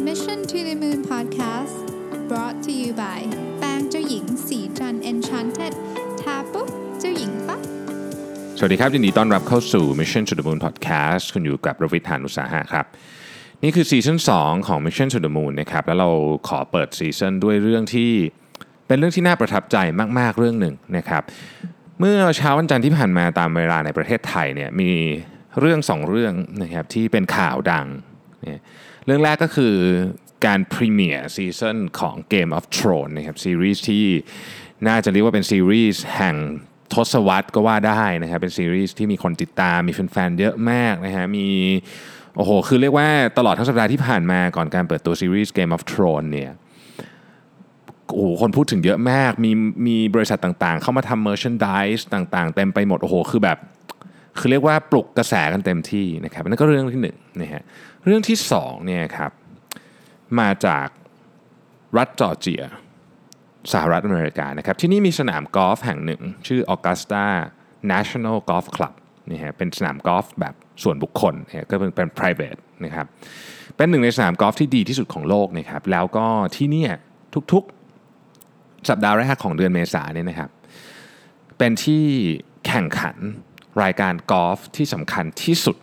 Mission to the Moon Podcast brought to you by แป้งเจ้าหญิงศรีจันทร์ Enchanted ทาปุ๊บเจ้าหญิงปั๊บสวัสดีครับยินดีต้อนรับเข้าสู่ Mission to the Moon Podcast คุณอยู่กับรวิศ หาญอุตสาหะครับ นี่คือซีซั่น2ของ Mission to the Moon นะครับแล้วเราขอเปิดซีซั่นด้วยเรื่องที่เป็นเรื่องที่น่าประทับใจมาก ๆ เรื่องหนึ่งนะครับ เมื่อเช้าวันจันทร์ที่ผ่านมาตามเวลาในประเทศไทยเนี่ยมีเรื่องสองเรื่องนะครับที่เป็นข่าวดัง เนี่ยเรื่องแรกก็คือการพรีเมียร์ซีซั่นของ Game of Thrones นะครับซีรีส์ที่น่าจะเรียกว่าเป็นซีรีส์แห่งทศวรรษก็ว่าได้นะครับเป็นซีรีส์ที่มีคนติดตามมีแฟนๆเยอะมากนะฮะมีโอ้โห คือเรียกว่าตลอดทั้งสัปดาห์ที่ผ่านมาก่อนการเปิดตัวซีรีส์ Game of Thrones เนี่ยโอ้โหคนพูดถึงเยอะมาก มีมีบริษัทต่างๆ เข้ามาทำ merchandise ต่างๆ เต็มไปหมด โอ้โห คือแบบ คือเรียกว่าปลุกกระแสกันเต็มที่นะครับนั่นก็เรื่องที่หนึ่งนะฮะเรื่องที่สองเนี่ยครับมาจากรัฐจอร์เจียสหรัฐอเมริกานะครับที่นี่มีสนามกอล์ฟแห่งหนึ่ง ชื่อ Augusta National Golf Club นี่ฮะเป็นสนามกอล์ฟแบบส่วนบุคคลนะก็เป็นเป็น private นะครับเป็นหนึ่งในสนามกอล์ฟที่ดีที่สุดของโลกนะครับแล้วก็ที่เนี่ยทุกๆสัปดาห์แรกของเดือนเมษาเนี่ยนะครับเป็นที่แข่งขัน รายการกอล์ฟที่สำคัญที่สุด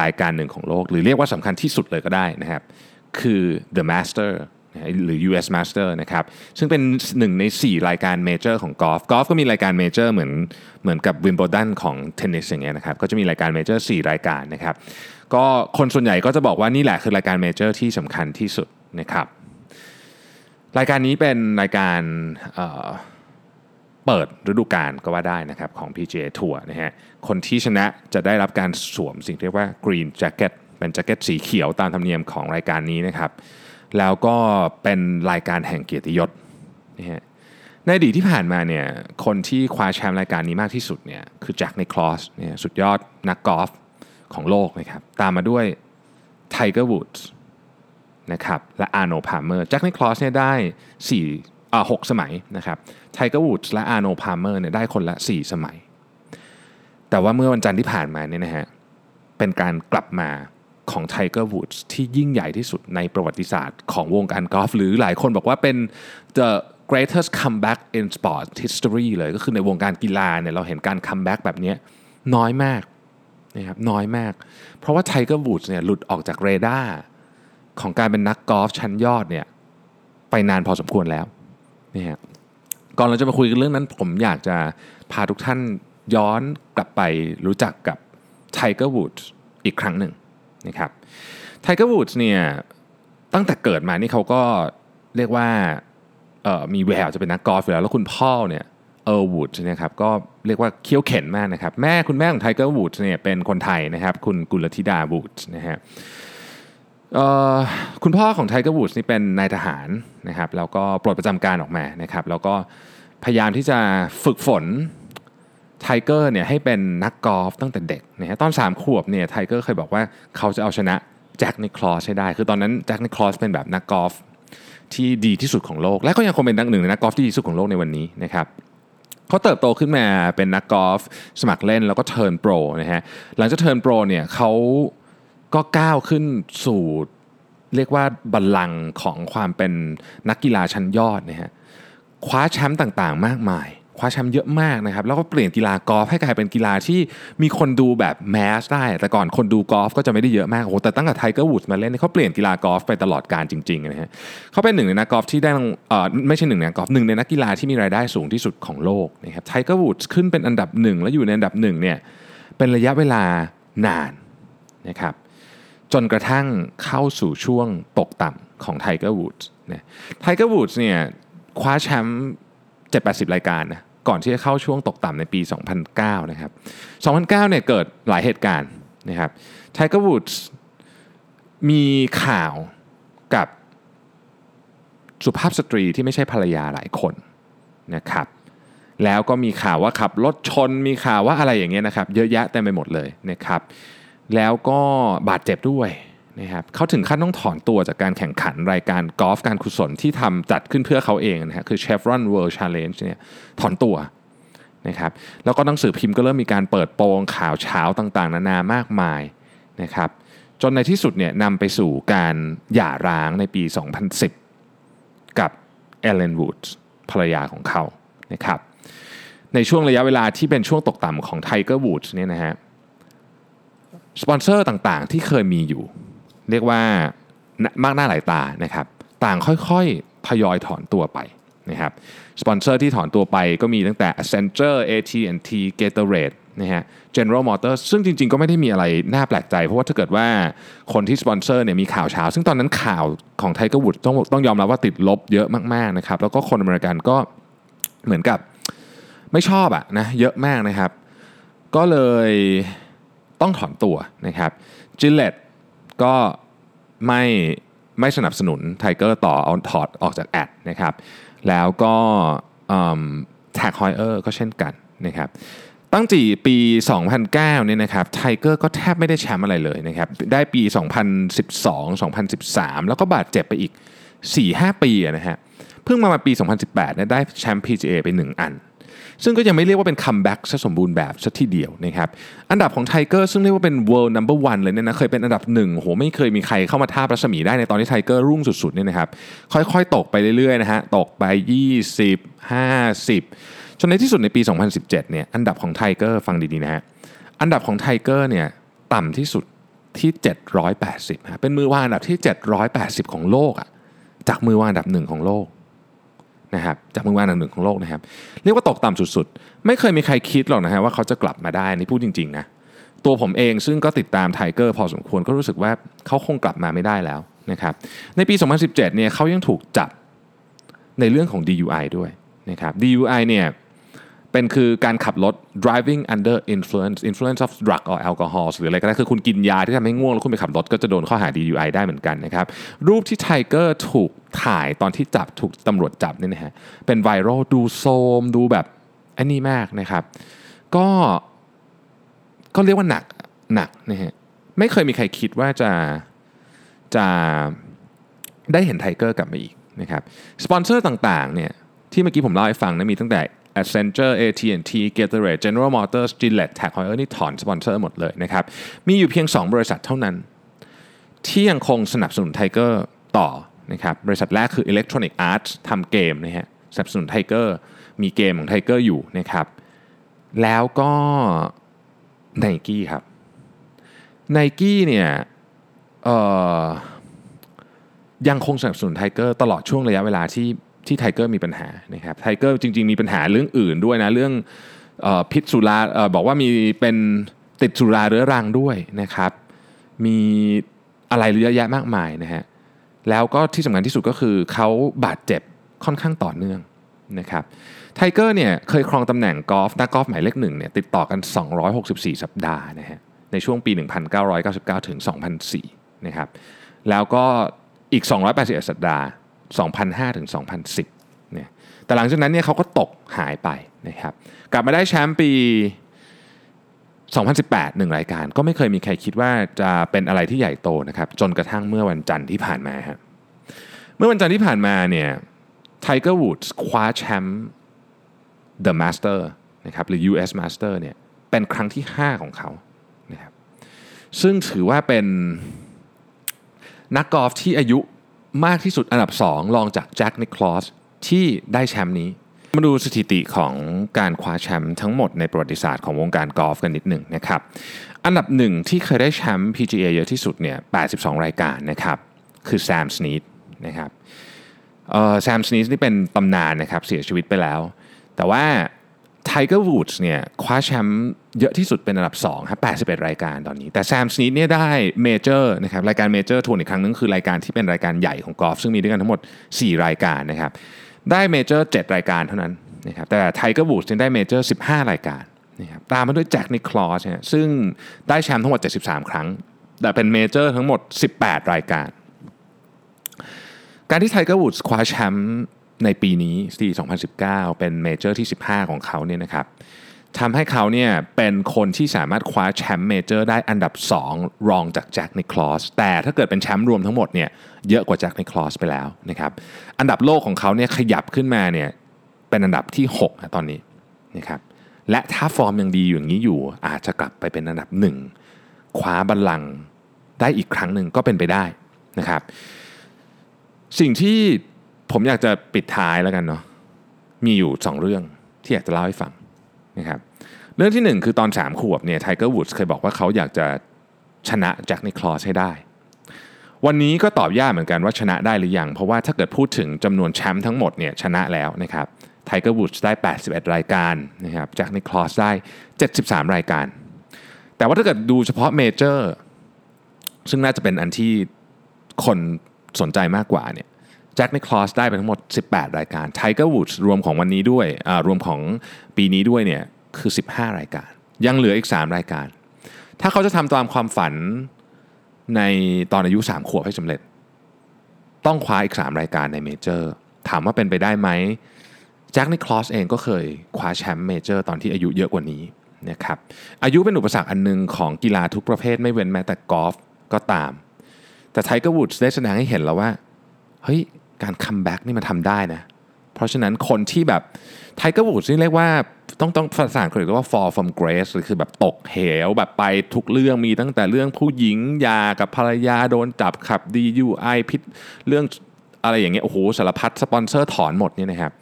รายการหนึ่งของโลก หรือเรียกว่าสำคัญที่สุดเลยก็ได้นะครับ คือ The Master หรือ US Master นะครับ ซึ่งเป็นหนึ่งใน 4 รายการเมเจอร์ของกอล์ฟกอล์ฟก็มีรายการเมเจอร์เหมือนเหมือนกับวิมเบิลดันของเทนนิสอย่างเงี้ยนะครับ ก็จะมีรายการเมเจอร์4รายการนะครับ ก็คนส่วนใหญ่ก็จะบอกว่านี่แหละคือรายการเมเจอร์ที่สำคัญที่สุดนะครับ รายการนี้เป็นรายการ เปิดฤดูกาลก็ว่าได้นะครับของ PGA Tour นะฮะคนที่ชนะจะได้รับการสวมสิ่งที่เรียกว่า Green Jacket เป็นแจ็คเก็ตสีเขียวตามธรรมเนียมของรายการนี้นะครับ แล้วก็เป็นรายการแห่งเกียรติยศนะฮะในอดีตที่ผ่านมาเนี่ยคนที่คว้าแชมป์รายการนี้มากที่สุดเนี่ยคือแจ็คในคลอสเนี่ยสุดยอดนักกอล์ฟของโลกนะครับตามมาด้วยไทเกอร์วูดส์นะครับและอาร์โนลด์พาลเมอร์แจ็คนิคลอสเนี่ยได้ 4 อ่า6สมัยนะครับไทเกอร์วูดส์และอาร์โนลด์พาลเมอร์เนี่ยได้คนละ 4 สมัย แต่ว่าเมื่อวันจันทร์ที่ผ่านมาเนี่ยนะฮะเป็นการกลับมาของไทเกอร์วูดส์ที่ยิ่งใหญ่ที่สุดในประวัติศาสตร์ของวงการกอล์ฟหรือหลายคนบอกว่าเป็น the greatest comeback in sport history เลยก็คือในวงการกีฬาเนี่ยเราเห็นการ comeback แบบนี้น้อยมากนะครับน้อยมาก เพราะว่าไทเกอร์วูดส์เนี่ยหลุดออกจากเรดาร์ของการเป็นนักกอล์ฟชั้นยอดเนี่ยไปนานพอสมควรแล้ว นี่ฮะก่อนเราจะมาคุยกันเรื่องนั้น ผมอยากจะพาทุกท่านย้อนกลับไปรู้จักกับไทเกอร์วูดอีกครั้งหนึ่งนะครับไทเกอร์วูดเนี่ยตั้งแต่เกิดมานี่เขาก็เรียกว่ามีแววจะเป็นนักกอล์ฟอยู่แล้ว แล้วคุณพ่อเนี่ยเอิร์ลวูดส์นะครับก็เรียกว่าเคี่ยวเข็ญมากนะครับ แม่คุณแม่ของไทเกอร์วูดเนี่ยเป็นคนไทยนะครับ คุณกุลธิดาวูดนะฮะ คุณพ่อของไทเกอร์วูดส์นี่เป็นนายทหารนะครับแล้วก็ปลดประจำการออกมานะครับแล้วก็พยายามที่จะฝึกฝนไทเกอร์เนี่ยให้เป็นนักกอล์ฟตั้งแต่เด็กนะฮะตอน 3 ขวบเนี่ยไทเกอร์เคยบอกว่าเขาจะเอาชนะแจ็คนิคลอสให้ได้ คือตอนนั้นแจ็คนิคลอสเป็นแบบนักกอล์ฟที่ดีที่สุดของโลก และก็ยังคงเป็นนักหนึ่งในนักกอล์ฟที่ดีที่สุดของโลกในวันนี้นะครับเขาเติบโตขึ้นมาเป็นนักกอล์ฟสมัครเล่นแล้วก็ turn pro นะฮะหลังจาก turn pro เนี่ยเขา ก็ก้าวขึ้นสู่เรียกว่าบัลลังก์ของความเป็นนักกีฬาชั้นยอดนะฮะคว้าแชมป์ต่างๆ มากมาย คว้าแชมป์เยอะมากนะครับ แล้วก็เปลี่ยนกีฬากอล์ฟให้กลายเป็นกีฬาที่มีคนดูแบบ mass ได้ แต่ก่อนคนดูกอล์ฟก็จะไม่ได้เยอะมากโอ้โหแต่ตั้งแต่ไทเกอร์วูดมาเล่นเขาเปลี่ยนกีฬากอล์ฟไปตลอดการจริงๆนะฮะเขาเป็นหนึ่งในนักกอล์ฟที่ได้เออไม่ใช่หนึ่งในนักกอล์ฟหนึ่งในนักกีฬาที่มีรายได้สูงที่สุดของโลกนะครับไทเกอร์วูดขึ้นเป็นอันดับหนึ่งและอยู่ในอันดับหนึ่งเนี่ยเป็นระยะเวลานานนะครับ จนกระทั่งเข้าสู่ช่วงตกต่ำของไทเกอร์วูดส์นะไทเกอร์วูดส์เนี่ยคว้าแชมป์ 70-80 รายการนะก่อนที่จะเข้าช่วงตกต่ำในปี 2009 นะครับ 2009 เนี่ยเกิดหลายเหตุการณ์นะครับไทเกอร์วูดส์มีข่าวกับสุภาพสตรีที่ไม่ใช่ภรรยาหลายคนนะครับ แล้วก็มีข่าวว่าขับรถชน มีข่าวว่าอะไรอย่างเงี้ยนะครับ เยอะแยะเต็มไปหมดเลยนะครับ แล้วก็บาดเจ็บด้วยนะครับเขาถึงขั้นต้องถอนตัวจากการแข่งขันรายการกอล์ฟการกุศลที่ทำจัดขึ้นเพื่อเขาเองนะฮะคือ Chevron World Challenge เนี่ยถอนตัวนะครับแล้วก็หนังสือพิมพ์ก็เริ่มมีการเปิดโปงข่าวเช้าต่างๆ นานามากมายนะครับจนในที่สุดเนี่ยนำไปสู่การหย่าร้างในปี 2010 กับเอเลนวูดภรรยาของเขานะครับในช่วงระยะเวลาที่เป็นช่วงตกต่ำของไทเกอร์วูดส์เนี่ยนะฮะ สปอนเซอร์ต่างๆ ที่เคยมีอยู่ เรียกว่ามากหน้าหลายตานะครับต่างค่อยๆทยอยถอนตัวไปนะครับสปอนเซอร์ที่ถอนตัวไปก็มีตั้งแต่ Accenture AT&T Gatorade นะฮะ General Motors ซึ่งจริงๆ ก็ไม่ได้มีอะไรน่าแปลกใจ เพราะว่าถ้าเกิดว่าคนที่สปอนเซอร์เนี่ยมีข่าวฉาว ซึ่งตอนนั้นข่าวของไทเกอร์วูดต้องต้องยอมรับว่าติดลบเยอะมากๆนะครับแล้วก็คนอเมริกันก็เหมือนกับไม่ชอบอะนะเยอะมากนะครับ ก็เลย ต้องถอนตัวนะครับ Gillette ก็ไม่ไม่สนับสนุนไทเกอร์ต่อเอาถอดออกจาก ad นะครับแล้วก็ TAG Heuer ก็เช่นกันนะครับตั้งแต่ปี 2009เนี่ยนะครับไทเกอร์ก็แทบไม่ได้แชมป์อะไรเลยนะครับได้ปี 2012 2013 แล้วก็บาดเจ็บไปอีก 4-5 ปีนะฮะเพิ่งมามาปี 2018เนี่ยได้แชมป์ PGA ไป 1 อัน ซึ่งก็ยังไม่เรียกว่าเป็น comeback ซะสมบูรณ์แบบซะทีเดียวนะครับอันดับของไทเกอร์ซึ่งเรียกว่าเป็น world number one เลยเนี่ยนะเคยเป็นอันดับหนึ่งโหไม่เคยมีใครเข้ามาท่ารัศมีได้ในตอนที่ไทเกอร์รุ่งสุดๆเนี่ยนะครับค่อยๆ ตกไปเรื่อยๆนะฮะตกไป 20 50 จนในที่สุดในปี 2017เนี่ยอันดับของไทเกอร์ฟังดีๆนะฮะอันดับของไทเกอร์เนี่ยต่ำที่สุดที่ 780นะเป็นมือวางอันดับที่ 780 ของโลกอะจากมือวางอันดับหนึ่งของโลก นะครับจากมือวางอันดับหนึ่งของโลกนะครับ เรียกว่าตกต่ำสุดๆ ไม่เคยมีใครคิดหรอกนะฮะว่าเขาจะกลับมาได้นี่พูดจริงๆนะตัวผมเองซึ่งก็ติดตามไทเกอร์พอสมควรก็รู้สึกว่าเขาคงกลับมาไม่ได้แล้วนะครับในปี 2017เนี่ยเขายังถูกจับในเรื่องของ DUI ด้วยนะครับ DUI เนี่ยเป็นคือการขับรถ driving under influence influence of drug or alcohol หรืออะไรก็ได้คือคุณกินยาที่ทำให้ง่วงแล้วคุณไปขับรถก็จะโดนข้อหา DUI ได้เหมือนกันนะครับรูปที่ไทเกอร์ถูก ถ่ายตอนที่จับถูกตำรวจจับเนี่ยนะฮะเป็นไวรัลดูโทรมดูแบบอันนี้มากนะครับ ก็ก็เรียกว่าหนักหนักนะฮะไม่เคยมีใครคิดว่าจะจะได้เห็นไทเกอร์กลับมาอีกนะครับสปอนเซอร์ต่างๆเนี่ยที่เมื่อกี้ผมเล่าให้ฟังนะมีตั้งแต่ Accenture AT&T Gatorade General Motors Gillette Tag Heuer นี่ถอนสปอนเซอร์หมดเลยนะครับ มีอยู่เพียง 2 บริษัทเท่านั้น ที่ยังคงสนับสนุนไทเกอร์ต่อ นะครับบริษัทแรกคือ Electronic Arts ทำเกมนะฮะสนับสนุนไทเกอร์มีเกมของไทเกอร์อยู่นะครับแล้วก็ไนกี้ครับไนกี้เนี่ยยังคงสนับสนุนไทเกอร์ตลอดช่วงระยะเวลาที่ที่ไทเกอร์มีปัญหานะครับไทเกอร์จริง ๆ มีปัญหาเรื่องอื่นด้วยนะเรื่องเอ่อพิษสุราบอกว่ามีเป็นติดสุราเรื้อรังด้วยนะครับ มีอะไรเยอะแยะมากมายนะฮะ แล้วก็ที่สำคัญที่สุดก็คือเขาบาดเจ็บค่อนข้างต่อเนื่องนะครับไทเกอร์เนี่ยเคยครองตำแหน่งกอล์ฟนักกอล์ฟหมายเลขหนึ่งเนี่ยติดต่อกัน 264 สัปดาห์นะฮะในช่วงปี 1999 ถึง 2004 นะครับแล้วก็อีก 281 สัปดาห์ 2005 ถึง 2010 เนี่ยแต่หลังจากนั้นเนี่ยเขาก็ตกหายไปนะครับกลับมาได้แชมป์ปี 2018 หนึ่งรายการ ก็ไม่เคยมีใครคิดว่าจะเป็นอะไรที่ใหญ่โตนะครับจนกระทั่งเมื่อวันจันทร์ที่ผ่านมาครับ เมื่อวันจันทร์ที่ผ่านมาเนี่ยไทเกอร์วูดส์คว้าแชมป์ The Master นะครับหรือ US Master เนี่ยเป็นครั้งที่ 5 ของเขานะครับซึ่งถือว่าเป็นนักกอล์ฟที่อายุมากที่สุดอันดับ 2 รองจากแจ็คนิคลอสที่ได้แชมป์นี้ มาดูสถิติของการคว้าแชมป์ทั้งหมดในประวัติศาสตร์ของวงการกอล์ฟกันนิดหนึ่งนะครับ อันดับหนึ่งที่เคยได้แชมป์ PGA เยอะที่สุดเนี่ย 82 รายการนะครับ คือแซมสนีด นะครับแซมสนีดนี่เป็นตำนานนะครับเสียชีวิตไปแล้ว แต่ว่าไทเกอร์วูดส์เนี่ยคว้าแชมป์เยอะที่สุดเป็นอันดับ2ครับ81 รายการตอนนี้ แต่แซมสนีดเนี่ยได้เมเจอร์นะครับรายการเมเจอร์ทวนอีกครั้งนึงคือรายการที่เป็นรายการใหญ่ของกอล์ฟซึ่งมีด้วยกันทั้งหมด 4 รายการนะครับได้เมเจอร์7รายการเท่านั้นนะครับแต่ไทเกอร์วูดส์ได้เมเจอร์15 รายการนะครับตามมาด้วยแจ็คนิคลอสเนี่ยซึ่งได้แชมป์ทั้งหมด 73 ครั้ง แต่เป็นเมเจอร์ทั้งหมด 18 รายการ การที่ไทเกอร์วูดส์คว้าแชมป์ในปีนี้ปี2019 เป็นเมเจอร์ที่ 15 ของเขาเนี่ยนะครับทำให้เขาเนี่ยเป็นคนที่สามารถคว้าแชมป์เมเจอร์ได้อันดับ 2 รองจากแจ็คนิคลอสแต่ถ้าเกิดเป็นแชมป์รวมทั้งหมดเนี่ยเยอะกว่าแจ็คนิคลอสไปแล้วนะครับอันดับโลกของเขาเนี่ยขยับขึ้นมาเนี่ยเป็นอันดับที่ 6 นะตอนนี้นะครับและถ้าฟอร์มยังดีอยู่อย่างนี้อยู่ อาจจะกลับไปเป็นอันดับหนึ่งคว้าบัลลังก์ได้อีกครั้งหนึ่งก็เป็นไปได้นะครับ สิ่งที่ผมอยากจะปิดท้ายแล้วกันเนาะมีอยู่ 2 เรื่องที่อยากจะเล่าให้ฟังนะครับเรื่องที่ 1 คือตอน 3 ขวบเนี่ยไทเกอร์วูดส์เคยบอกว่าเขาอยากจะชนะแจ็คนิคลอสให้ได้ วันนี้ก็ตอบยากเหมือนกันว่าชนะได้หรือยัง เพราะว่าถ้าเกิดพูดถึงจำนวนแชมป์ทั้งหมดเนี่ยชนะแล้วนะครับไทเกอร์วูดส์ได้ 81 รายการนะครับแจ็คนิคลอสได้ 73 รายการ แต่ว่าถ้าเกิดดูเฉพาะเมเจอร์ซึ่งน่าจะเป็นอันที่คน สนใจมากกว่าเนี่ยแจ็คนิคลอสได้ไปทั้งหมด 18 รายการไทเกอร์วูดส์รวมของวันนี้ด้วยรวมของปีนี้ด้วยเนี่ยคือ 15 รายการ ยังเหลืออีก 3 รายการ ถ้าเขาจะทำตามความฝันในตอนอายุ 3 ขวบให้สำเร็จ ต้องคว้าอีก 3 รายการในเมเจอร์ถามว่าเป็นไปได้ไหมแจ็คนิคลอสเองก็เคยคว้าแชมป์เมเจอร์ตอนที่อายุเยอะกว่านี้นะครับอายุเป็นอุปสรรคอันหนึ่งของกีฬาทุกประเภทไม่เว้นแม้แต่กอล์ฟก็ตาม แต่ไทเกอร์วูดส์ได้แสดงให้เห็นแล้วว่า เฮ้ย การ comeback นี่มันทำได้นะ เพราะฉะนั้นคนที่แบบไทเกอร์วูดส์นี่เรียกว่าต้องต้องภาษาอังกฤษเรียกว่า fall from grace หรือคือแบบตกเหวแบบไปทุกเรื่องมีตั้งแต่เรื่องผู้หญิงยากับภรรยาโดนจับขับ DUI พิษเรื่องอะไรอย่างเงี้ยโอ้โหสารพัดสปอนเซอร์ถอนหมดเนี่ยนะครับ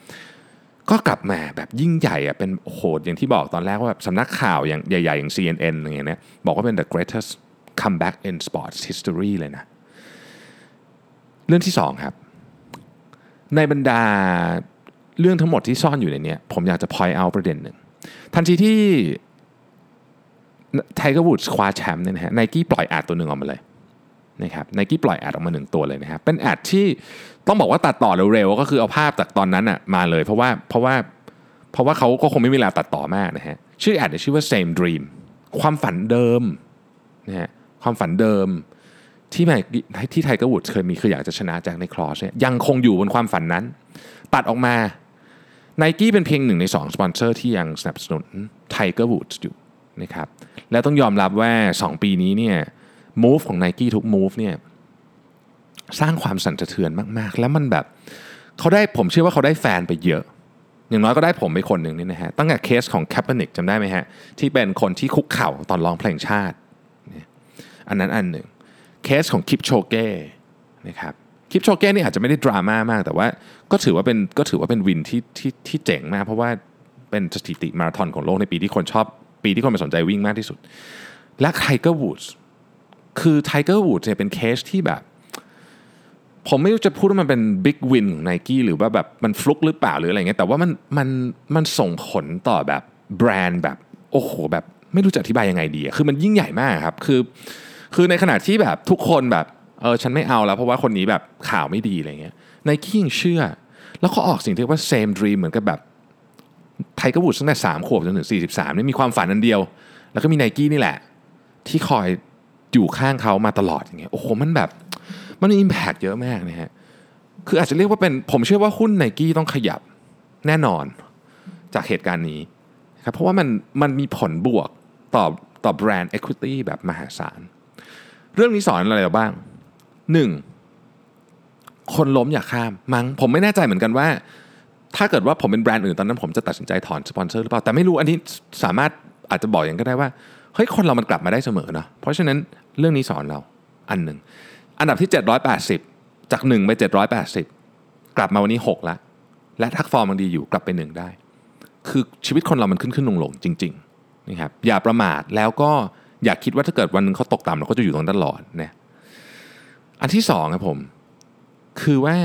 ก็กลับมาแบบยิ่งใหญ่อะเป็นโหดอย่างที่บอกตอนแรกว่าแบบสำนักข่าวอย่างใหญ่ ๆ อย่าง CNN อย่างเงี้ยบอกว่าเป็น the greatest comeback in sports history เลยนะ เรื่องที่สองครับในบรรดาเรื่องทั้งหมดที่ซ่อนอยู่ในนี้ผมอยากจะ point out ประเด็นหนึ่งทันทีที่ไทเกอร์วูดส์คว้าแชมป์เนี่ยนะฮะไนกี้ปล่อย ad ตัวหนึ่งออกมาเลยนะครับไนกี้ปล่อย ad ออกมาหนึ่งตัวเลยนะครับเป็น ad ที่ต้องบอกว่าตัดต่อเร็วๆก็คือเอาภาพจากตอนนั้นอะมาเลย เพราะว่าเพราะว่าเพราะว่าเขาก็คงไม่มีเวลาตัดต่อมากนะฮะชื่อ ad ชื่อว่า same dream ความฝันเดิมนะฮะความฝันเดิม ที่ที่ไทเกอร์วูดส์เคยมีคืออยากจะชนะแจ็คนิคลอสเนี่ยยังคงอยู่บนความฝันนั้น ตัดออกมาไนกี้เป็นเพียงหนึ่งใน2สปอนเซอร์ที่ยังสนับสนุนไทเกอร์วูดส์อยู่นะครับและต้องยอมรับว่า 2 ปีนี้เนี่ย move ของ n i กี้ทุก move เนี่ยสร้างความสั่นสะเทือนมาก ๆ แล้วมันแบบเขาได้ผมเชื่อว่าเขาได้แฟนไปเยอะ อย่างน้อยก็ได้ผมไปคนหนึ่งนี่นะฮะตั้งแต่เคสของแคเปอร์นิกจำได้ไหมฮะที่เป็นคนที่คุกเข่าตอนร้องเพลงชาติ อันนั้นอันหนึ่ง เคสของคิปโชเก้นะครับคิปโชเก้นี่อาจจะไม่ได้ดราม่ามาก แต่ว่าก็ถือว่าเป็นก็ถือว่าเป็น win ที่ที่ที่เจ๋งมาก เพราะว่าเป็นสถิติมาราธอนของโลกในปีที่คนชอบปีที่คนไปสนใจวิ่งมากที่สุด และไทเกอร์วูดส์คือไทเกอร์วูดส์เนี่ยเป็นเคสที่แบบ ผมไม่รู้จะพูดว่ามันเป็น big win ของไนกี้หรือว่าแบบมันฟลุกหรือเปล่าหรืออะไรเงี้ยแต่ว่ามันมันมันส่งผลต่อแบบแบรนด์แบบโอ้โหแบบไม่รู้จะอธิบายยังไงดี คือมันยิ่งใหญ่มากครับ คือ คือในขณะที่แบบทุกคนแบบเออฉันไม่เอาแล้วเพราะว่าคนนี้แบบข่าวไม่ดีอะไรเงี้ยไนกี้ยังเชื่อ แล้วเขาออกสิ่งที่เรียกว่า same dream เหมือนกับแบบไทเกอร์วูดส์ตั้งแต่สามขวบจนถึงสี่สิบสามนี่มีความฝันอันเดียว แล้วก็มีไนกี้นี่แหละ ที่คอยอยู่ข้างเขามาตลอดอย่างเงี้ยโอ้โหมันแบบมันมีอิมแพกเยอะมากนะฮะคืออาจจะเรียกว่าเป็นผมเชื่อว่าหุ้นไนกี้ต้องขยับแน่นอนจากเหตุการณ์นี้ครับเพราะว่ามันมันมีผลบวกต่อต่อแบรนด์ Equity แบบมหาศาล เรื่องนี้สอนอะไรเราบ้างหนึ่งคนล้มอย่าข้ามมั้งผมไม่แน่ใจเหมือนกันว่า ถ้าเกิดว่าผมเป็นแบรนด์อื่นตอนนั้น ผมจะตัดสินใจถอนสปอนเซอร์หรือเปล่าแต่ไม่รู้อันนี้สามารถอาจจะบอกอย่างก็ได้ว่าเฮ้ยคนเรามันกลับมาได้เสมอเนาะเพราะฉะนั้นเรื่องนี้สอนเราอันหนึ่งอันดับที่ 780 จาก 1 ไป 780 กลับมาวันนี้6แล้วและทักฟอร์มมันดีอยู่กลับไป 1 ได้ คือชีวิตคนเรามันขึ้นขึ้นลงลงจริงๆนะครับอย่าประมาทแล้วก็ อย่าคิดว่าถ้าเกิดวันนึงเขาตกต่ำเราก็จะอยู่ตรงนั้นตลอดนะอันที่สองครับผม คือว่า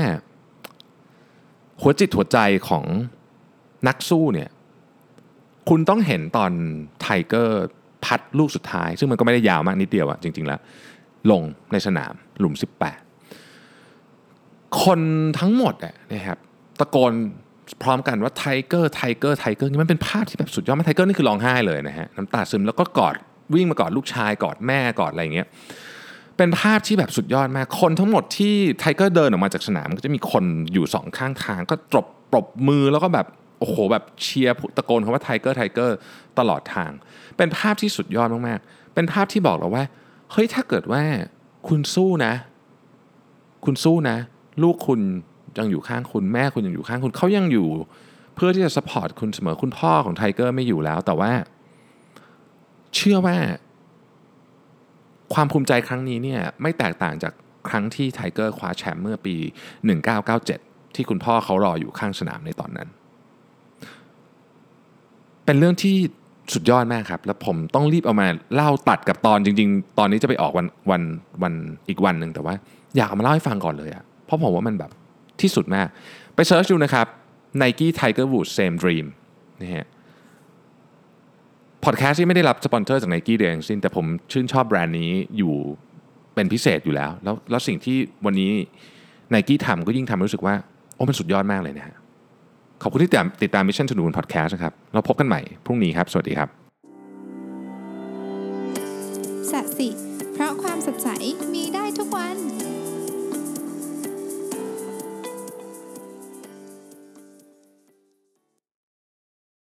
หัวจิตหัวใจของนักสู้เนี่ย คุณต้องเห็นตอนไทเกอร์พัตต์ลูกสุดท้าย ซึ่งมันก็ไม่ได้ยาวมากนิดเดียวอะจริง ๆ แล้ว ลงในสนามหลุม 18 คนทั้งหมดอะนะครับตะโกนพร้อมกันว่าไทเกอร์ไทเกอร์ไทเกอร์นี่มันเป็นภาพที่แบบสุดยอดมากไทเกอร์นี่คือร้องไห้เลยนะฮะน้ำตาซึมแล้วก็กอด วิ่งมากอดลูกชายกอดแม่กอดอะไรอย่างเงี้ยเป็นภาพที่แบบสุดยอดมาก คนทั้งหมดที่ไทเกอร์เดินออกมาจากสนามก็จะมีคนอยู่สองข้างทาง ก็ตบปรบมือแล้วก็แบบโอ้โหแบบเชียร์ตะโกนคำว่าไทเกอร์ไทเกอร์ตลอดทาง เป็นภาพที่สุดยอดมากๆ เป็นภาพที่บอกเราว่าเฮ้ยถ้าเกิดว่าคุณสู้นะ คุณสู้นะ ลูกคุณยังอยู่ข้างคุณแม่คุณยังอยู่ข้างคุณเขายังอยู่ เพื่อที่จะ support คุณเสมอคุณพ่อของไทเกอร์ไม่อยู่แล้วแต่ว่า เชื่อว่า ความภูมิใจครั้งนี้เนี่ยไม่แตกต่างจากครั้งที่ไทเกอร์คว้าแชมป์เมื่อปี 1997 ที่คุณพ่อเขารออยู่ข้างสนามในตอนนั้น เป็นเรื่องที่สุดยอดมากครับ แล้วผมต้องรีบเอามาเล่าตัดกับตอนจริง ๆ ตอนนี้จะไปออกวันวันวันอีกวันหนึ่งแต่ว่า อยากเอามาเล่าให้ฟังก่อนเลยอะเพราะผมว่ามันแบบที่สุดมาก ไป search ดูนะครับ Nike Tiger Woods Same Dream นะฮะ พอดแคสต์ที่ไม่ได้รับสปอนเซอร์จาก Nike ใดๆทั้งสิ้นแต่ผมชื่นชอบแบรนด์นี้อยู่เป็นพิเศษอยู่แล้ว แล้วแล้วสิ่งที่วันนี้ Nike ทำก็ยิ่งทำให้รู้สึกว่า โอ้มันสุดยอดมากเลยนะฮะขอบคุณที่ติดตามติดตาม Mission to the Moon Podcast นะครับเราพบกันใหม่พรุ่งนี้ครับ สวัสดีครับสัสิ เพราะความสดใสมีได้ทุกวัน